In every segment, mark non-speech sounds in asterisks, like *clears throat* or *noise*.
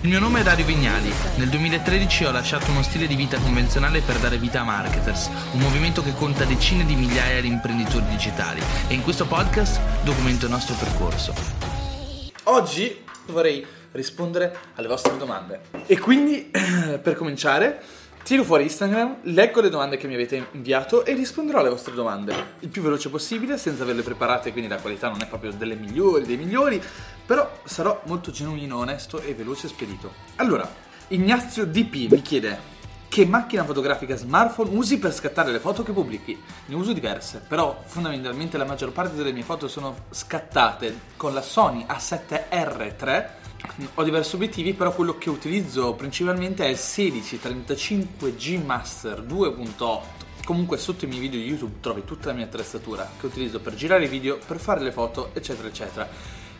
Il mio nome è Dario Vignali. Nel 2013 ho lasciato uno stile di vita convenzionale per dare vita a Marketers, un movimento che conta decine di migliaia di imprenditori digitali e in questo podcast documento il nostro percorso. Oggi vorrei rispondere alle vostre domande. E quindi, *clears throat* per cominciare, tiro fuori Instagram, leggo le domande che mi avete inviato e risponderò alle vostre domande il più veloce possibile, senza averle preparate, quindi la qualità non è proprio delle migliori, dei migliori, però sarò molto genuino, onesto e veloce e spedito. Allora, Ignazio DP mi chiede che macchina fotografica smartphone usi per scattare le foto che pubblichi? Ne uso diverse, però fondamentalmente la maggior parte delle mie foto sono scattate con la Sony A7R3. Ho diversi obiettivi, però quello che utilizzo principalmente è il 1635 G Master 2.8 comunque sotto i miei video di YouTube trovi tutta la mia attrezzatura che utilizzo per girare i video, per fare le foto, eccetera, eccetera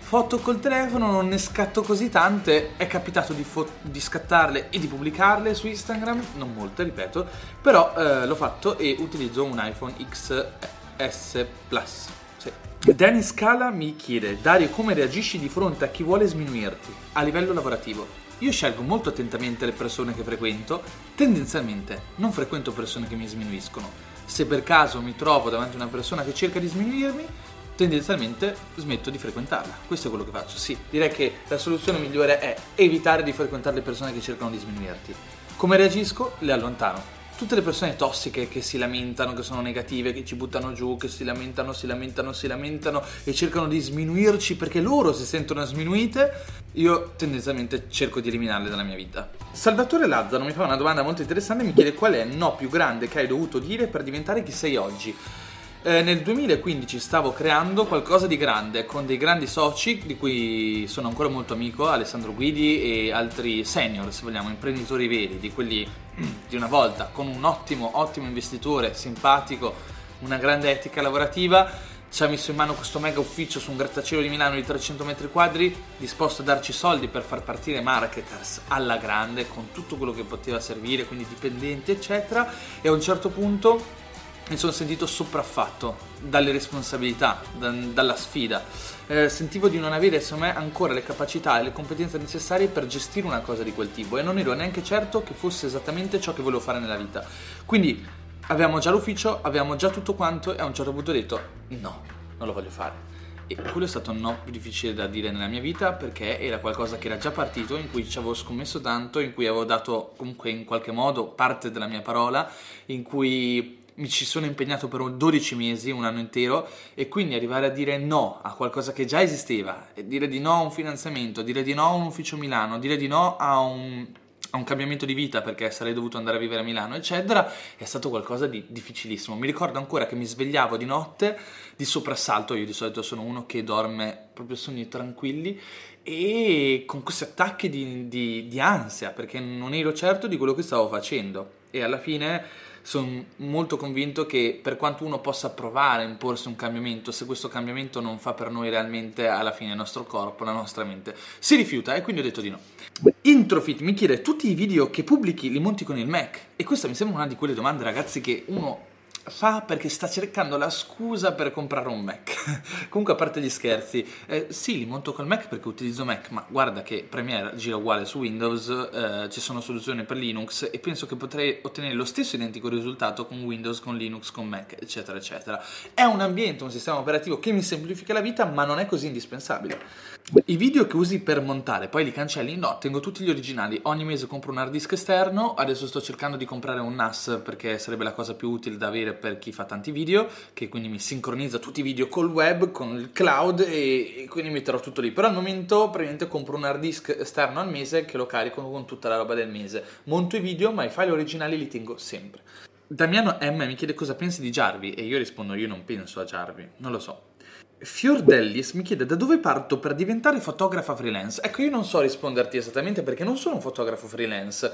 foto col telefono non ne scatto così tante, è capitato di, fo- di scattarle e di pubblicarle su Instagram, non molte ripeto, però eh, l'ho fatto e utilizzo un iPhone XS Plus. Danny Scala mi chiede, Dario come reagisci di fronte a chi vuole sminuirti a livello lavorativo? Io scelgo molto attentamente le persone che frequento, tendenzialmente non frequento persone che mi sminuiscono. Se per caso mi trovo davanti a una persona che cerca di sminuirmi, tendenzialmente smetto di frequentarla. Questo è quello che faccio. Sì, direi che la soluzione migliore è evitare di frequentare le persone che cercano di sminuirti. Come reagisco? Le allontano. Tutte le persone tossiche che si lamentano, che sono negative, che ci buttano giù, che si lamentano, si lamentano, si lamentano e cercano di sminuirci perché loro si sentono sminuite, io tendenzialmente cerco di eliminarle dalla mia vita. Salvatore Lazzaro mi fa una domanda molto interessante e mi chiede qual è il no più grande che hai dovuto dire per diventare chi sei oggi. Eh, nel 2015 stavo creando qualcosa di grande con dei grandi soci di cui sono ancora molto amico, Alessandro Guidi e altri senior, se vogliamo, imprenditori veri, di quelli *clears throat* di una volta, con un ottimo, ottimo investitore, simpatico, una grande etica lavorativa. Ci ha messo in mano questo mega ufficio su un grattacielo di Milano di 300 metri quadri, disposto a darci soldi per far partire marketers alla grande, con tutto quello che poteva servire, quindi dipendenti, eccetera. E a un certo punto mi sono sentito sopraffatto dalle responsabilità, da, dalla sfida. Eh, sentivo di non avere, secondo me, ancora le capacità e le competenze necessarie per gestire una cosa di quel tipo e non ero neanche certo che fosse esattamente ciò che volevo fare nella vita. Quindi avevamo già l'ufficio, avevamo già tutto quanto e a un certo punto ho detto no, non lo voglio fare. E quello è stato un no più difficile da dire nella mia vita perché era qualcosa che era già partito, in cui ci avevo scommesso tanto, in cui avevo dato comunque in qualche modo parte della mia parola, in cui mi ci sono impegnato per 12 mesi, un anno intero, e quindi arrivare a dire no a qualcosa che già esisteva, dire di no a un finanziamento, dire di no a un ufficio Milano, dire di no a un, a un cambiamento di vita perché sarei dovuto andare a vivere a Milano, eccetera, è stato qualcosa di difficilissimo. Mi ricordo ancora che mi svegliavo di notte di soprassalto, io di solito sono uno che dorme proprio sogni tranquilli e con questi attacchi di, di, di ansia perché non ero certo di quello che stavo facendo e alla fine sono molto convinto che per quanto uno possa provare a imporsi un cambiamento, se questo cambiamento non fa per noi realmente alla fine il nostro corpo, la nostra mente, si rifiuta e quindi ho detto di no. Introfit mi chiede tutti i video che pubblichi li monti con il Mac e questa mi sembra una di quelle domande ragazzi che uno fa perché sta cercando la scusa per comprare un Mac. *laughs* Comunque, a parte gli scherzi, eh, sì, li monto col Mac perché utilizzo Mac, ma guarda che Premiere gira uguale su Windows, eh, ci sono soluzioni per Linux e penso che potrei ottenere lo stesso identico risultato con Windows, con Linux, con Mac, eccetera, eccetera. È un ambiente, un sistema operativo che mi semplifica la vita, ma non è così indispensabile. I video che usi per montare, poi li cancelli? No, tengo tutti gli originali. Ogni mese compro un hard disk esterno. Adesso sto cercando di comprare un NAS perché sarebbe la cosa più utile da avere per chi fa tanti video, che quindi mi sincronizza tutti i video col web, con il cloud e, e quindi metterò tutto lì. Però al momento praticamente compro un hard disk esterno al mese che lo carico con tutta la roba del mese. Monto i video, ma i file originali li tengo sempre. Damiano M mi chiede cosa pensi di Jarvi e io rispondo io non penso a Jarvi, non lo so. Fiordellis mi chiede da dove parto per diventare fotografa freelance. Ecco, io non so risponderti esattamente perché non sono un fotografo freelance,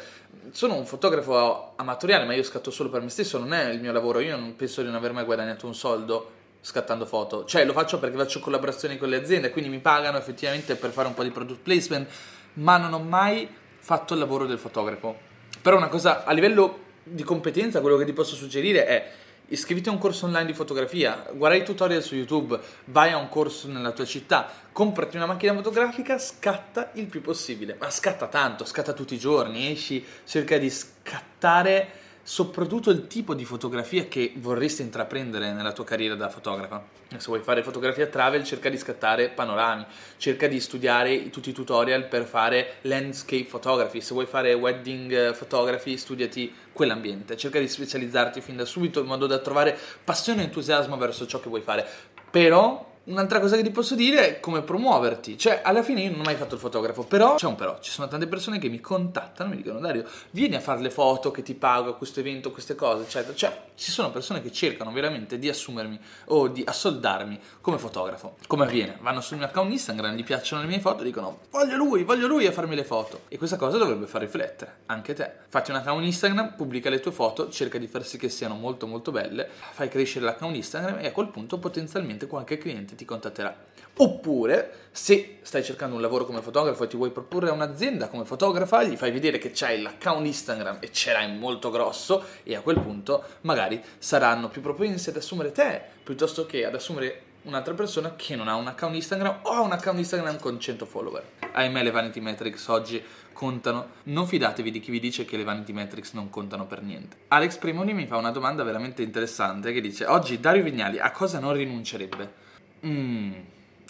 sono un fotografo amatoriale, ma io scatto solo per me stesso, non è il mio lavoro, io non penso di non aver mai guadagnato un soldo scattando foto. Cioè, lo faccio perché faccio collaborazioni con le aziende, quindi mi pagano effettivamente per fare un po' di product placement, ma non ho mai fatto il lavoro del fotografo. Però una cosa a livello di competenza, quello che ti posso suggerire è iscriviti a un corso online di fotografia, guarda i tutorial su YouTube, vai a un corso nella tua città, comprati una macchina fotografica, scatta il più possibile, ma scatta tanto, scatta tutti i giorni, esci, cerca di scattare soprattutto il tipo di fotografia che vorresti intraprendere nella tua carriera da fotografa. Se vuoi fare fotografia travel, cerca di scattare panorami, cerca di studiare tutti i tutorial per fare landscape photography. Se vuoi fare wedding photography, studiati quell'ambiente, cerca di specializzarti fin da subito in modo da trovare passione e entusiasmo verso ciò che vuoi fare. Però Un'altra cosa che ti posso dire è come promuoverti. Cioè, alla fine io non ho mai fatto il fotografo, però c'è un però. Ci sono tante persone che mi contattano mi dicono Dario, vieni a fare le foto che ti pago a questo evento, queste cose, eccetera. Cioè, ci sono persone che cercano veramente di assumermi o di assoldarmi come fotografo. Come avviene? Vanno sul mio account Instagram, gli piacciono le mie foto dicono voglio lui, voglio lui a farmi le foto. E questa cosa dovrebbe far riflettere anche te. Fatti un account Instagram, pubblica le tue foto, cerca di far sì che siano molto molto belle, fai crescere l'account Instagram e a quel punto potenzialmente qualche cliente ti contatterà. Oppure, se stai cercando un lavoro come fotografo e ti vuoi proporre a un'azienda come fotografa, gli fai vedere che c'hai l'account Instagram e ce l'hai molto grosso e a quel punto magari saranno più propensi ad assumere te piuttosto che ad assumere un'altra persona che non ha un account Instagram o ha un account Instagram con 100 follower. Ahimè le vanity metrics oggi contano. Non fidatevi di chi vi dice che le vanity metrics non contano per niente. Alex Primoni mi fa una domanda veramente interessante che dice oggi Dario Vignali a cosa non rinuncerebbe? Mm.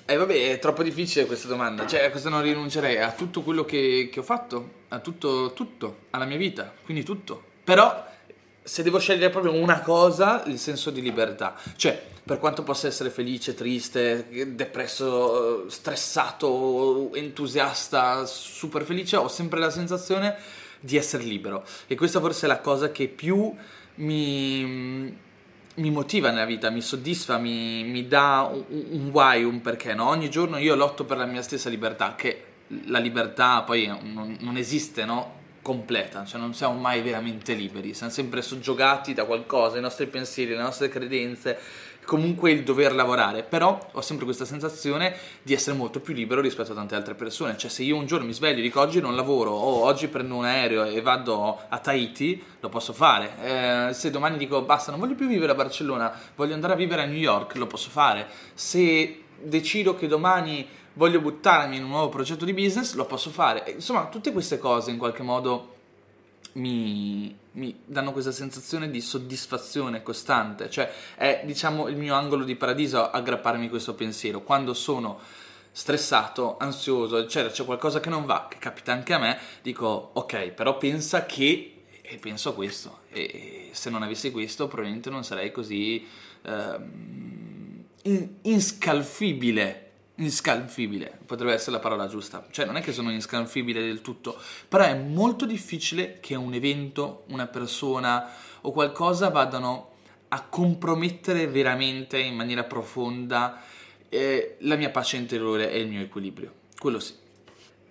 Eh, vabbè, è troppo difficile questa domanda. Cioè, a cosa non rinuncerei? A tutto quello che, che ho fatto, a tutto, tutto, alla mia vita, quindi tutto. Però, se devo scegliere proprio una cosa, il senso di libertà. Cioè, per quanto possa essere felice, triste, depresso, stressato, entusiasta, super felice, ho sempre la sensazione di essere libero. E questa forse è la cosa che più mi mi motiva nella vita, mi soddisfa, mi, mi dà un, un, why, un perché. No? Ogni giorno io lotto per la mia stessa libertà, che la libertà poi non, non esiste, no? completa, cioè non siamo mai veramente liberi, siamo sempre soggiogati da qualcosa, i nostri pensieri, le nostre credenze, comunque il dover lavorare, però ho sempre questa sensazione di essere molto più libero rispetto a tante altre persone, cioè se io un giorno mi sveglio e dico oggi non lavoro o oggi prendo un aereo e vado a Tahiti, lo posso fare, eh, se domani dico basta non voglio più vivere a Barcellona, voglio andare a vivere a New York, lo posso fare, se decido che domani voglio buttarmi in un nuovo progetto di business, lo posso fare, insomma tutte queste cose in qualche modo mi, mi, danno questa sensazione di soddisfazione costante, cioè è diciamo il mio angolo di paradiso aggrapparmi a questo pensiero. Quando sono stressato, ansioso, eccetera, c'è qualcosa che non va, che capita anche a me, dico ok, però pensa che e penso a questo e se non avessi questo probabilmente non sarei così eh, inscalfibile inscalfibile, potrebbe essere la parola giusta, cioè non è che sono inscalfibile del tutto, però è molto difficile che un evento, una persona o qualcosa vadano a compromettere veramente in maniera profonda eh, la mia pace interiore e il mio equilibrio, quello sì.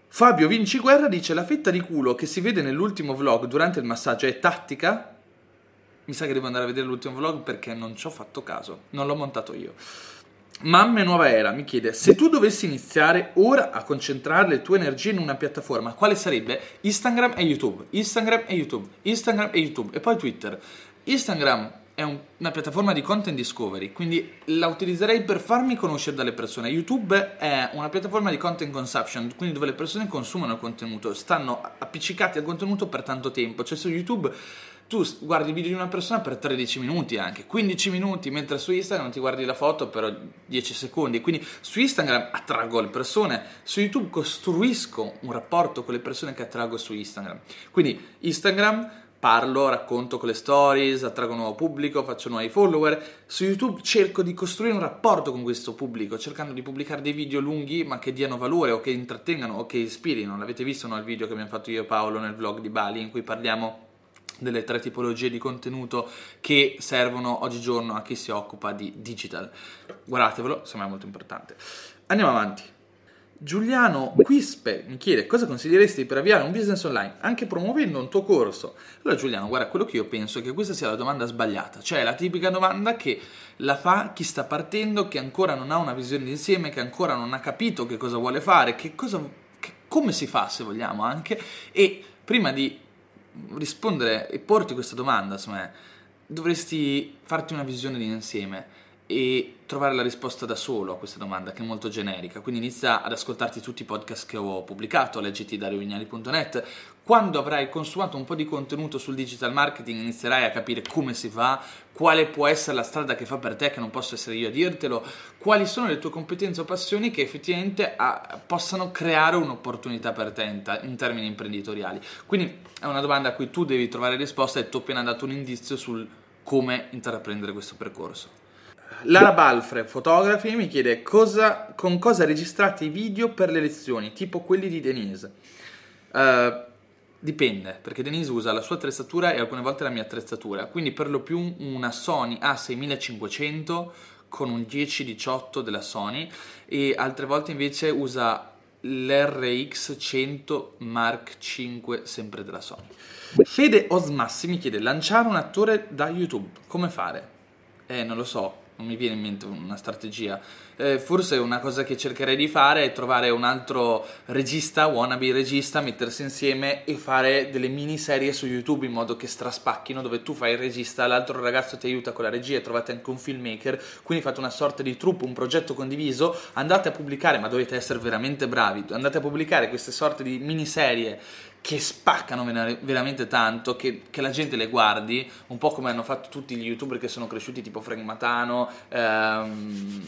Fabio Vinci Guerra dice la fetta di culo che si vede nell'ultimo vlog durante il massaggio è tattica? Mi sa che devo andare a vedere l'ultimo vlog perché non ci ho fatto caso, non l'ho montato io. Mamme Nuova Era mi chiede se tu dovessi iniziare ora a concentrare le tue energie in una piattaforma, quale sarebbe? Instagram e YouTube, Instagram e YouTube, Instagram e YouTube e poi Twitter. Instagram è un, una piattaforma di content discovery, quindi la utilizzerei per farmi conoscere dalle persone. YouTube è una piattaforma di content consumption, quindi dove le persone consumano contenuto, stanno appiccicati al contenuto per tanto tempo. Cioè su YouTube tu guardi il video di una persona per 13 minuti anche, 15 minuti, mentre su Instagram ti guardi la foto per 10 secondi. Quindi su Instagram attraggo le persone, su YouTube costruisco un rapporto con le persone che attraggo su Instagram. Quindi Instagram parlo, racconto con le stories, attrago nuovo pubblico, faccio nuovi follower. Su YouTube cerco di costruire un rapporto con questo pubblico, cercando di pubblicare dei video lunghi ma che diano valore o che intrattengano o che ispirino. L'avete visto no, video che abbiamo fatto io e Paolo nel vlog di Bali in cui parliamo delle tre tipologie di contenuto che servono oggigiorno a chi si occupa di digital. Guardatevelo, sembra molto importante. Andiamo avanti. Giuliano Quispe mi chiede cosa consiglieresti per avviare un business online anche promuovendo un tuo corso. Allora Giuliano, guarda, quello che io penso è che questa sia la domanda sbagliata, cioè la tipica domanda che la fa chi sta partendo, che ancora non ha una visione d'insieme, che ancora non ha capito che cosa vuole fare, che cosa, che, come si fa se vogliamo anche, e prima di rispondere e porti questa domanda, insomma, dovresti farti una visione di insieme e trovare la risposta da solo a questa domanda che è molto generica. Quindi inizia ad ascoltarti tutti i podcast che ho pubblicato, leggiti dariovignali.net. Quando avrai consumato un po' di contenuto sul digital marketing inizierai a capire come si fa, quale può essere la strada che fa per te, che non posso essere io a dirtelo, quali sono le tue competenze o passioni che effettivamente ah, possano creare un'opportunità per te in, in, termini imprenditoriali. Quindi è una domanda a cui tu devi trovare risposta e tu ho appena dato un indizio sul come intraprendere questo percorso. Lara Balfre, Fotografi, mi chiede cosa, con cosa registrate i video per le lezioni, tipo quelli di Denise. Uh, dipende, perché Denise usa la sua attrezzatura e alcune volte la mia attrezzatura, quindi per lo più una Sony A6500 con un 10-18 della Sony e altre volte invece usa l'RX100 Mark V sempre della Sony. Fede Osmassi mi chiede lanciare un attore da YouTube, come fare? Eh, non lo so, non mi viene in mente una strategia. Eh, forse una cosa che cercherei di fare è trovare un altro regista, wannabe regista, mettersi insieme e fare delle miniserie su YouTube in modo che straspacchino, dove tu fai il regista, l'altro ragazzo ti aiuta con la regia e trovate anche un filmmaker, quindi fate una sorta di troupe, un progetto condiviso, andate a pubblicare, ma dovete essere veramente bravi, andate a pubblicare queste sorte di miniserie che spaccano veramente tanto, che, che, la gente le guardi, un po' come hanno fatto tutti gli youtuber che sono cresciuti, tipo Frank Matano, ehm,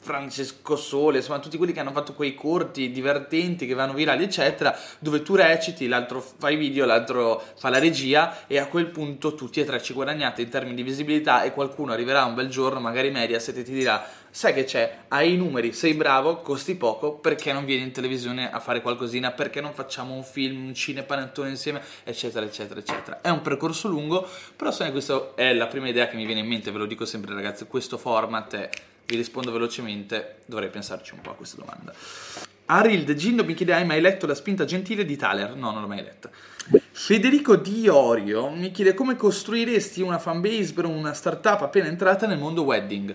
Francesco Sole, insomma tutti quelli che hanno fatto quei corti divertenti che vanno virali, eccetera, dove tu reciti, l'altro fa i video, l'altro fa la regia e a quel punto tutti e tre ci guadagnate in termini di visibilità e qualcuno arriverà un bel giorno, magari Mediaset, e ti dirà sai che c'è, hai i numeri, sei bravo, costi poco, perché non vieni in televisione a fare qualcosina, perché non facciamo un film, un cinepanettone insieme, eccetera, eccetera, eccetera. È un percorso lungo, però se questa è la prima idea che mi viene in mente, ve lo dico sempre ragazzi, questo format è, vi rispondo velocemente, dovrei pensarci un po' a questa domanda. Aril De Gindo mi chiede: Hai mai letto La spinta gentile di Thaler? No, non l'ho mai letta. Federico Diorio mi chiede come costruiresti una fanbase per una startup appena entrata nel mondo wedding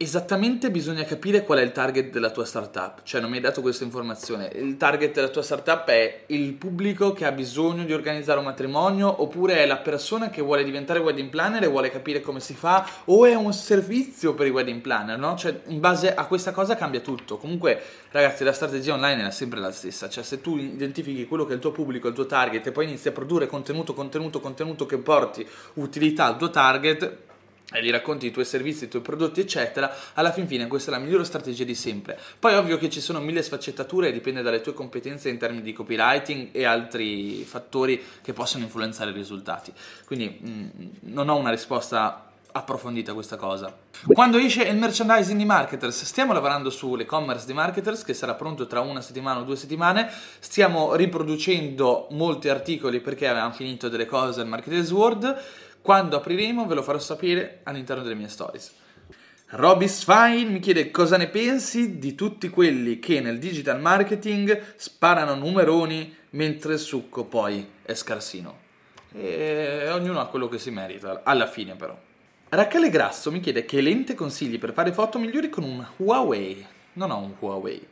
esattamente bisogna capire qual è il target della tua startup, cioè non mi hai dato questa informazione. Il target della tua startup è il pubblico che ha bisogno di organizzare un matrimonio oppure è la persona che vuole diventare wedding planner e vuole capire come si fa o è un servizio per i wedding planner, no? Cioè in base a questa cosa cambia tutto. Comunque ragazzi la strategia online è sempre la stessa, cioè se tu identifichi quello che è il tuo pubblico, il tuo target e poi inizi a produrre contenuto, contenuto, contenuto che porti utilità al tuo target e gli racconti i tuoi servizi, i tuoi prodotti, eccetera, alla fin fine questa è la migliore strategia di sempre. Poi ovvio che ci sono mille sfaccettature, dipende dalle tue competenze in termini di copywriting e altri fattori che possono influenzare i risultati. Quindi mh, mm, non ho una risposta approfondita questa cosa. Quando esce il merchandising di Marketers, stiamo lavorando sull'e-commerce di Marketers che sarà pronto tra una settimana o due settimane. Stiamo riproducendo molti articoli perché avevamo finito delle cose al Marketers World quando apriremo ve lo farò sapere all'interno delle mie stories. Robis Fine mi chiede cosa ne pensi di tutti quelli che nel digital marketing sparano numeroni mentre il succo poi è scarsino. E ognuno ha quello che si merita, alla fine però. Rachele Grasso mi chiede che lente consigli per fare foto migliori con un Huawei. Non ho un Huawei.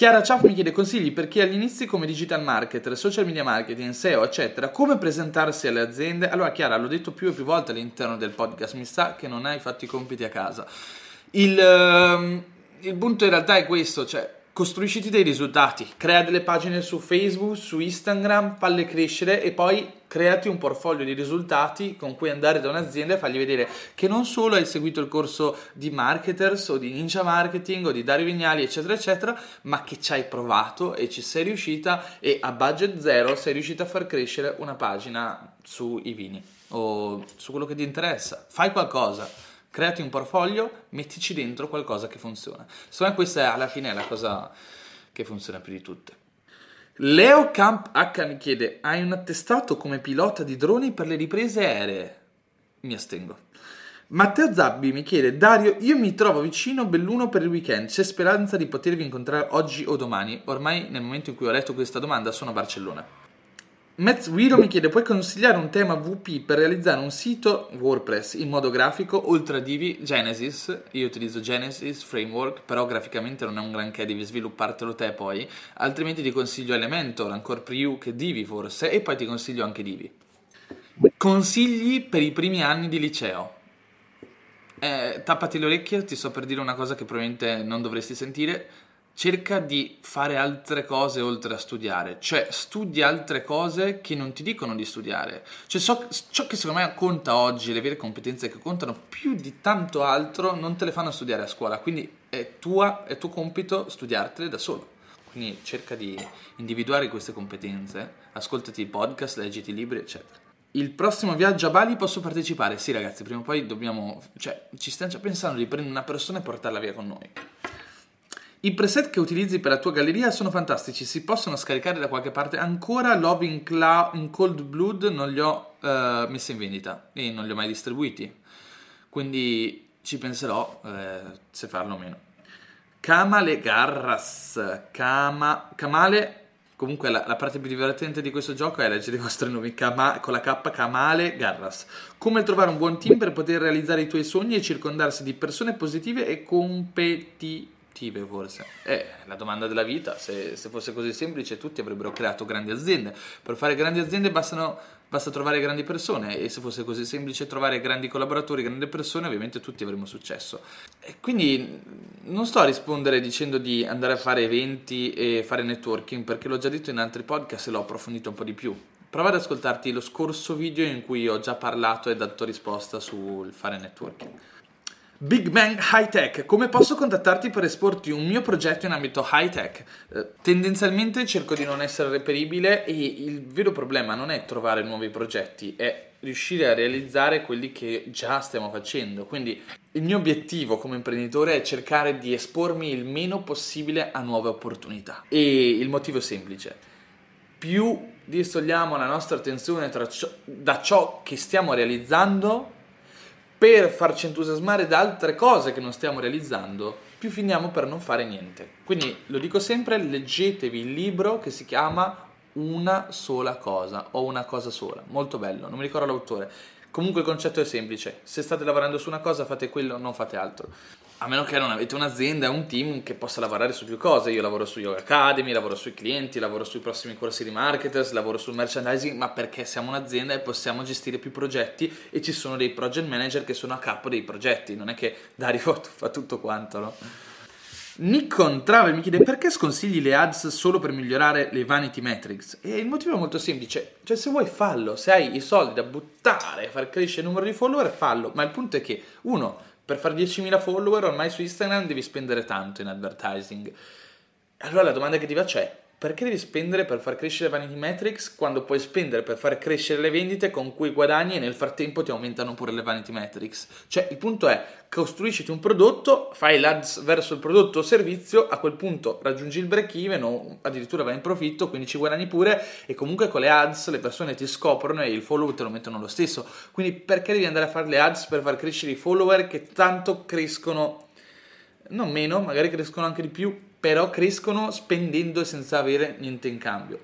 Chiara Ciaff mi chiede consigli per chi all'inizio come digital marketer, social media marketing, SEO, eccetera, come presentarsi alle aziende. Allora Chiara, l'ho detto più e più volte all'interno del podcast, mi sa che non hai fatto i compiti a casa. Il, uh, il punto in realtà è questo, cioè costruisciti dei risultati, crea delle pagine su Facebook, su Instagram, falle crescere e poi creati un portfolio di risultati con cui andare da un'azienda e fargli vedere che non solo hai seguito il corso di marketers o di ninja marketing o di Dario Vignali eccetera eccetera, ma che ci hai provato e ci sei riuscita e a budget zero sei riuscita a far crescere una pagina sui vini o su quello che ti interessa. Fai qualcosa creati un portfolio, mettici dentro qualcosa che funziona. Secondo me questa è alla fine la cosa che funziona più di tutte. Leo Camp H mi chiede: Hai un attestato come pilota di droni per le riprese aeree? Mi astengo. Matteo Zabbi mi chiede: Dario, io mi trovo vicino Belluno per il weekend. C'è speranza di potervi incontrare oggi o domani? Ormai, nel momento in cui ho letto questa domanda, sono a Barcellona. Matt Guido mi chiede: Puoi consigliare un tema VP per realizzare un sito WordPress in modo grafico oltre a Divi Genesis? Io utilizzo Genesis Framework, però graficamente non è un granché, devi sviluppartelo te poi. Altrimenti ti consiglio Elementor, ancora più che Divi forse, e poi ti consiglio anche Divi. Consigli per i primi anni di liceo. Eh, tappati le orecchie, ti sto per dire una cosa che probabilmente non dovresti sentire. Cerca di fare altre cose oltre a studiare, cioè studia altre cose che non ti dicono di studiare. Cioè ciò, ciò che secondo me conta oggi, le vere competenze che contano più di tanto altro, non te le fanno studiare a scuola, quindi è, tua, è tuo compito studiartele da solo. Quindi cerca di individuare queste competenze, ascoltati i podcast, leggiti i libri, eccetera. Il prossimo viaggio a Bali posso partecipare? Sì, ragazzi, prima o poi dobbiamo. cioè, ci stiamo già pensando di prendere una persona e portarla via con noi. I preset che utilizzi per la tua galleria sono fantastici, si possono scaricare da qualche parte. Ancora Love in, Cla- in Cold Blood non li ho uh, messi in vendita e non li ho mai distribuiti. Quindi ci penserò eh, se farlo o meno. Kamale Garras. Kama, Kamale Comunque la, la, parte più divertente di questo gioco è leggere i vostri nomi Kama, con la K Kamale Garras. Come trovare un buon team per poter realizzare i tuoi sogni e circondarsi di persone positive e competitive forse? Eh, la domanda della vita, se, se fosse così semplice tutti avrebbero creato grandi aziende. Per fare grandi aziende bastano basta trovare grandi persone e se fosse così semplice trovare grandi collaboratori, grandi persone, ovviamente tutti avremmo successo. E quindi non sto a rispondere dicendo di andare a fare eventi e fare networking perché l'ho già detto in altri podcast e l'ho approfondito un po' di più. Prova ad ascoltarti lo scorso video in cui ho già parlato e dato risposta sul fare networking. Big Bang High Tech, come posso contattarti per esporti un mio progetto in ambito high tech? Eh, tendenzialmente cerco di non essere reperibile e il vero problema non è trovare nuovi progetti, è riuscire a realizzare quelli che già stiamo facendo. Quindi il mio obiettivo come imprenditore è cercare di espormi il meno possibile a nuove opportunità. E il motivo è semplice. Più distogliamo la nostra attenzione ciò, da ciò che stiamo realizzando, per farci entusiasmare da altre cose che non stiamo realizzando, più finiamo per non fare niente. Quindi lo dico sempre, leggetevi il libro che si chiama Una sola cosa o una cosa sola. Molto bello, non mi ricordo l'autore. Comunque il concetto è semplice, se state lavorando su una cosa fate quello, non fate altro a meno che non avete un'azienda, un team che possa lavorare su più cose. Io lavoro su Yoga Academy, lavoro sui clienti, lavoro sui prossimi corsi di marketers, lavoro sul merchandising, ma perché siamo un'azienda e possiamo gestire più progetti e ci sono dei project manager che sono a capo dei progetti. Non è che Dario *laughs* fa tutto quanto, no? Nikon Travel mi chiede perché sconsigli le ads solo per migliorare le vanity metrics? E il motivo è molto semplice, cioè se vuoi fallo, se hai i soldi da buttare far crescere il numero di follower, fallo, ma il punto è che uno per fare 10.000 follower ormai su Instagram devi spendere tanto in advertising. Allora la domanda che ti faccio è, perché devi spendere per far crescere Vanity Metrics quando puoi spendere per far crescere le vendite con cui guadagni e nel frattempo ti aumentano pure le Vanity Metrics? Cioè, il punto è, costruisciti un prodotto, fai l'ads verso il prodotto o servizio, a quel punto raggiungi il break even o addirittura vai in profitto, quindi ci guadagni pure e comunque con le ads le persone ti scoprono e il follow te lo mettono lo stesso. Quindi perché devi andare a fare le ads per far crescere i follower che tanto crescono, non meno, magari crescono anche di più però crescono spendendo senza avere niente in cambio.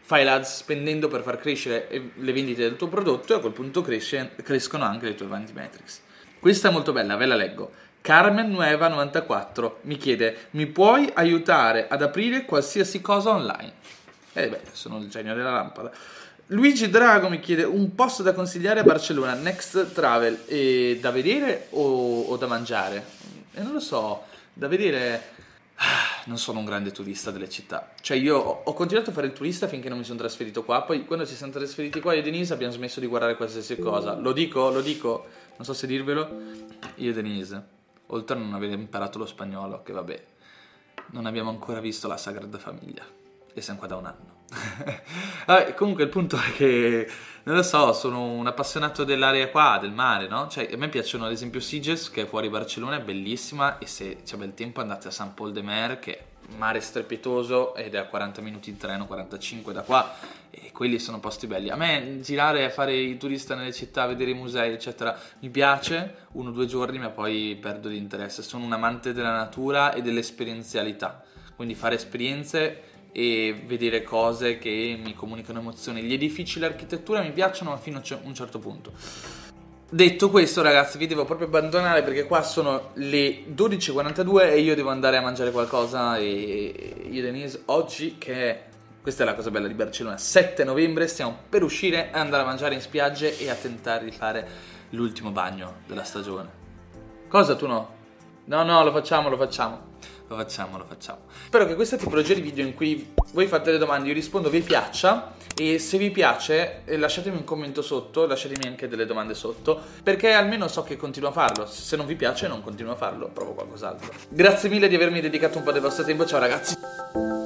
Fai l'ads spendendo per far crescere le vendite del tuo prodotto e a quel punto cresce, crescono anche le tue vanity metrics. Questa è molto bella, ve la leggo. Carmen Nueva 94 mi chiede: Mi puoi aiutare ad aprire qualsiasi cosa online? Eh beh, sono il genio della lampada. Luigi Drago mi chiede un posto da consigliare a Barcellona, Next Travel, e da vedere o, o da mangiare? E non lo so, da vedere non sono un grande turista delle città. Cioè io ho continuato a fare il turista finché non mi sono trasferito qua, poi quando ci siamo trasferiti qua io e Denise abbiamo smesso di guardare qualsiasi cosa. Lo dico, lo dico, non so se dirvelo, io e Denise, oltre a non aver imparato lo spagnolo, che vabbè, non abbiamo ancora visto la Sagrada Famiglia e siamo qua da un anno. *laughs* Vabbè, comunque il punto è che non lo so, sono un appassionato dell'area qua, del mare, no? Cioè, a me piacciono ad esempio Siges, che è fuori Barcellona, è bellissima, e se c'è bel tempo andate a San Paul de Mer, che è mare strepitoso ed è a 40 minuti in treno, 45 da qua, e quelli sono posti belli. A me girare, fare i turista nelle città, vedere i musei, eccetera, mi piace uno o due giorni, ma poi perdo di interesse. Sono un amante della natura e dell'esperienzialità, quindi fare esperienze e vedere cose che mi comunicano emozioni. Gli edifici, l'architettura mi piacciono, ma fino a un certo punto. Detto questo, ragazzi, vi devo proprio abbandonare perché qua sono le 12.42 e io devo andare a mangiare qualcosa. E io, Denise, oggi che è Questa è la cosa bella di Barcellona. 7 novembre stiamo per uscire e andare a mangiare in spiagge e a tentare di fare l'ultimo bagno della stagione. Cosa tu no? No, no, lo facciamo, lo facciamo. Lo facciamo, lo facciamo. Spero che questa tipologia di video in cui voi fate le domande, io rispondo, vi piaccia. E se vi piace, eh, lasciatemi un commento sotto, lasciatemi anche delle domande sotto, perché almeno so che continuo a farlo. Se non vi piace, non continuo a farlo, provo qualcos'altro. Grazie mille di avermi dedicato un po' del vostro tempo. Ciao ragazzi.